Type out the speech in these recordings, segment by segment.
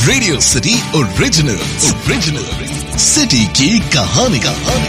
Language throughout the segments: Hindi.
Radio city original original city की कहानी कहानी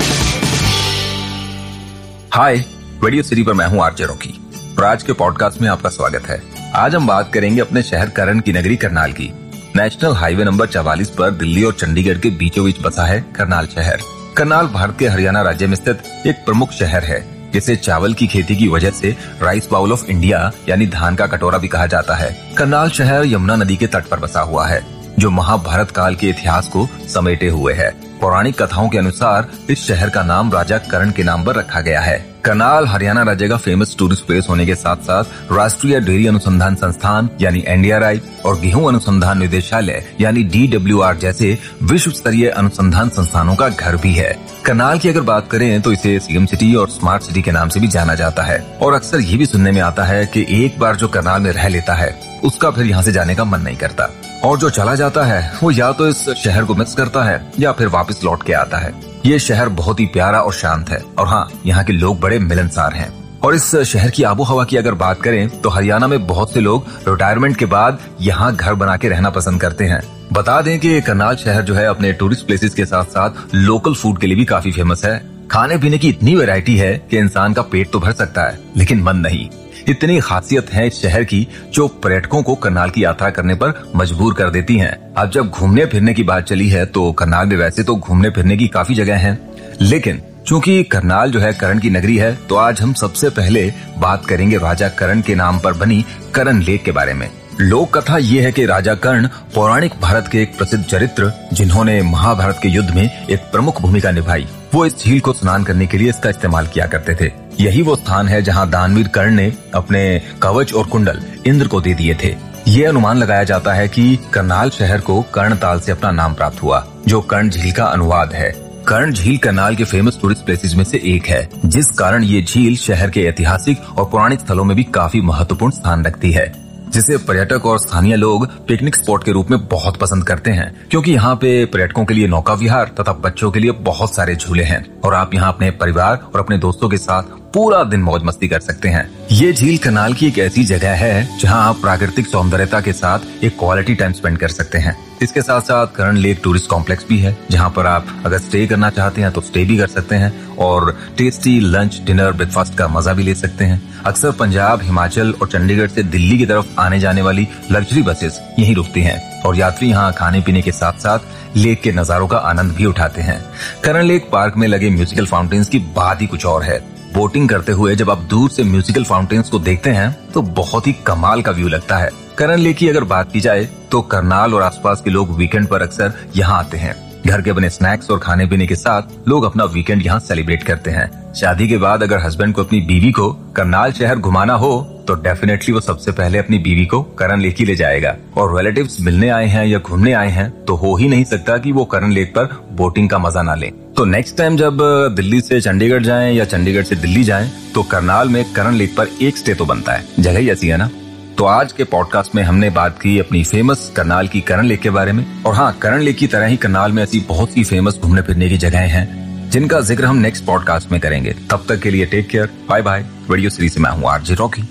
हाय रेडियो सिटी पर मैं हूँ आरजे रॉकी। और आज के पॉडकास्ट में आपका स्वागत है। आज हम बात करेंगे अपने शहर करण की नगरी करनाल की। नेशनल हाईवे नंबर 44 पर दिल्ली और चंडीगढ़ के बीचों बीच बसा है करनाल शहर। करनाल, भारत के हरियाणा राज्य में स्थित एक प्रमुख शहर है, जिसे चावल की खेती की वजह से राइस बाउल ऑफ़ इंडिया यानी धान का कटोरा भी कहा जाता है। करनाल शहर यमुना नदी के तट पर बसा हुआ है। जो महाभारत काल के इतिहास को समेटे हुए है। पौराणिक कथाओं के अनुसार इस शहर का नाम राजा करण के नाम पर रखा गया है। करनाल, हरियाणा राज्य का फ़ेमस टूरिस्ट प्लेस होने के साथ साथ राष्ट्रीय डेयरी अनुसंधान संस्थान यानी एनडीआरआई और गेहूँ अनुसंधान निदेशालय यानी डीडब्ल्यूआर जैसे विश्व स्तरीय अनुसंधान संस्थानों का घर भी है। करनाल की अगर बात करें तो इसे सीएम सिटी और स्मार्ट सिटी के नाम से भी जाना जाता है। और अक्सर ये भी सुनने में आता है की एक बार जो करनाल में रह लेता है, उसका फिर यहाँ से जाने का मन नहीं करता। और जो चला जाता है, वो या तो इस शहर को मिस करता है, या फिर वापस लौट के आता है। ये शहर बहुत ही प्यारा और शांत है, और हाँ यहाँ के लोग बड़े मिलनसार हैं। और इस शहर की आबो हवा की अगर बात करें तो हरियाणा में बहुत से लोग रिटायरमेंट के बाद यहाँ घर बना के रहना पसंद करते हैं। बता दें कि करनाल शहर जो है, अपने टूरिस्ट प्लेसेस के साथ साथ लोकल फ़ूड के लिए भी काफ़ी फ़ेमस है। खाने पीने की इतनी वैरायटी है कि इंसान का पेट तो भर सकता है लेकिन मन नहीं। इतनी खासियत है इस शहर की जो पर्यटकों को करनाल की यात्रा करने पर मजबूर कर देती हैं। अब जब घूमने फिरने की बात चली है तो करनाल में वैसे तो घूमने फिरने की काफ़ी जगह हैं, लेकिन चूँकि करनाल जो है करण की नगरी है तो आज हम सबसे पहले बात करेंगे राजा करण के नाम पर बनी करण लेक के बारे में। लोक कथा ये है कि राजा कर्ण पौराणिक भारत के एक प्रसिद्ध चरित्र, जिन्होंने महाभारत के युद्ध में एक प्रमुख भूमिका निभाई, वो इस झील को स्नान करने के लिए इसका इस्तेमाल किया करते थे। यही वो स्थान है जहाँ दानवीर कर्ण ने अपने कवच और कुंडल इंद्र को दे दिए थे। ये अनुमान लगाया जाता है कि करनाल शहर को कर्णताल से अपना नाम प्राप्त हुआ, जो कर्ण झील का अनुवाद है। कर्ण झील करनाल के फ़ेमस टूरिस्ट प्लेसेस में से एक है, जिस कारण ये झील शहर के ऐतिहासिक और पौराणिक स्थलों में भी काफ़ी महत्वपूर्ण स्थान रखती है। जिसे पर्यटक और स्थानीय लोग पिकनिक स्पॉट के रूप में बहुत पसंद करते हैं, क्योंकि यहाँ पे पर्यटकों के लिए नौका विहार तथा बच्चों के लिए बहुत सारे झूले हैं। और आप यहाँ अपने परिवार और अपने दोस्तों के साथ पूरा दिन मौज मस्ती कर सकते हैं। ये झील कनाल की एक ऐसी जगह है, जहाँ आप प्राकृतिक सौंदर्यता के साथ एक क्वालिटी टाइम स्पेंड कर सकते हैं। इसके साथ साथ करण लेक टूरिस्ट कॉम्प्लेक्स भी है, जहाँ पर आप अगर स्टे करना चाहते हैं तो स्टे भी कर सकते हैं और टेस्टी लंच डिनर ब्रेकफास्ट का मज़ा भी ले सकते हैं। अक्सर पंजाब, हिमाचल और चंडीगढ़ से दिल्ली की तरफ़ आने जाने वाली लग्जरी बसेस यहीं रुकती हैं और यात्री यहाँ खाने पीने के साथ साथ लेक के नजारों का आनंद भी उठाते हैं। करण लेक पार्क में लगे म्यूजिकल फाउंटेन्स की बात ही कुछ और है। बोटिंग करते हुए जब आप दूर से म्यूजिकल फाउंटेन्स को देखते हैं तो बहुत ही कमाल का व्यू लगता है। करण लेक की अगर बात की जाए तो करनाल और आसपास के लोग वीकेंड पर अक्सर यहाँ आते हैं। घर के बने स्नैक्स और खाने पीने के साथ लोग अपना वीकेंड यहाँ सेलिब्रेट करते हैं। शादी के बाद अगर हस्बैंड को अपनी बीवी को करनाल शहर घुमाना हो तो डेफिनेटली वो सबसे पहले अपनी बीवी को करण लेक ही ले जाएगा। और रिलेटिव मिलने आए हैं या घूमने आए हैं तो हो ही नहीं सकता की वो करण लेक पर बोटिंग का मज़ा ना ले। तो नेक्स्ट टाइम जब दिल्ली से चंडीगढ़ जाएँ या चंडीगढ़ से दिल्ली जाएँ तो करनाल में करण लेक पर एक स्टे तो बनता है। जगह ही ऐसी है ना? तो आज के पॉडकास्ट में हमने बात की अपनी फ़ेमस करनाल की करण लेक के बारे में। और हाँ करण लेक की तरह ही करनाल में ऐसी बहुत सी फ़ेमस घूमने फिरने की जगहें हैं, जिनका ज़िक्र हम नेक्स्ट पॉडकास्ट में करेंगे। तब तक के लिए take care bye bye video series में हूँ आरजे रॉकी।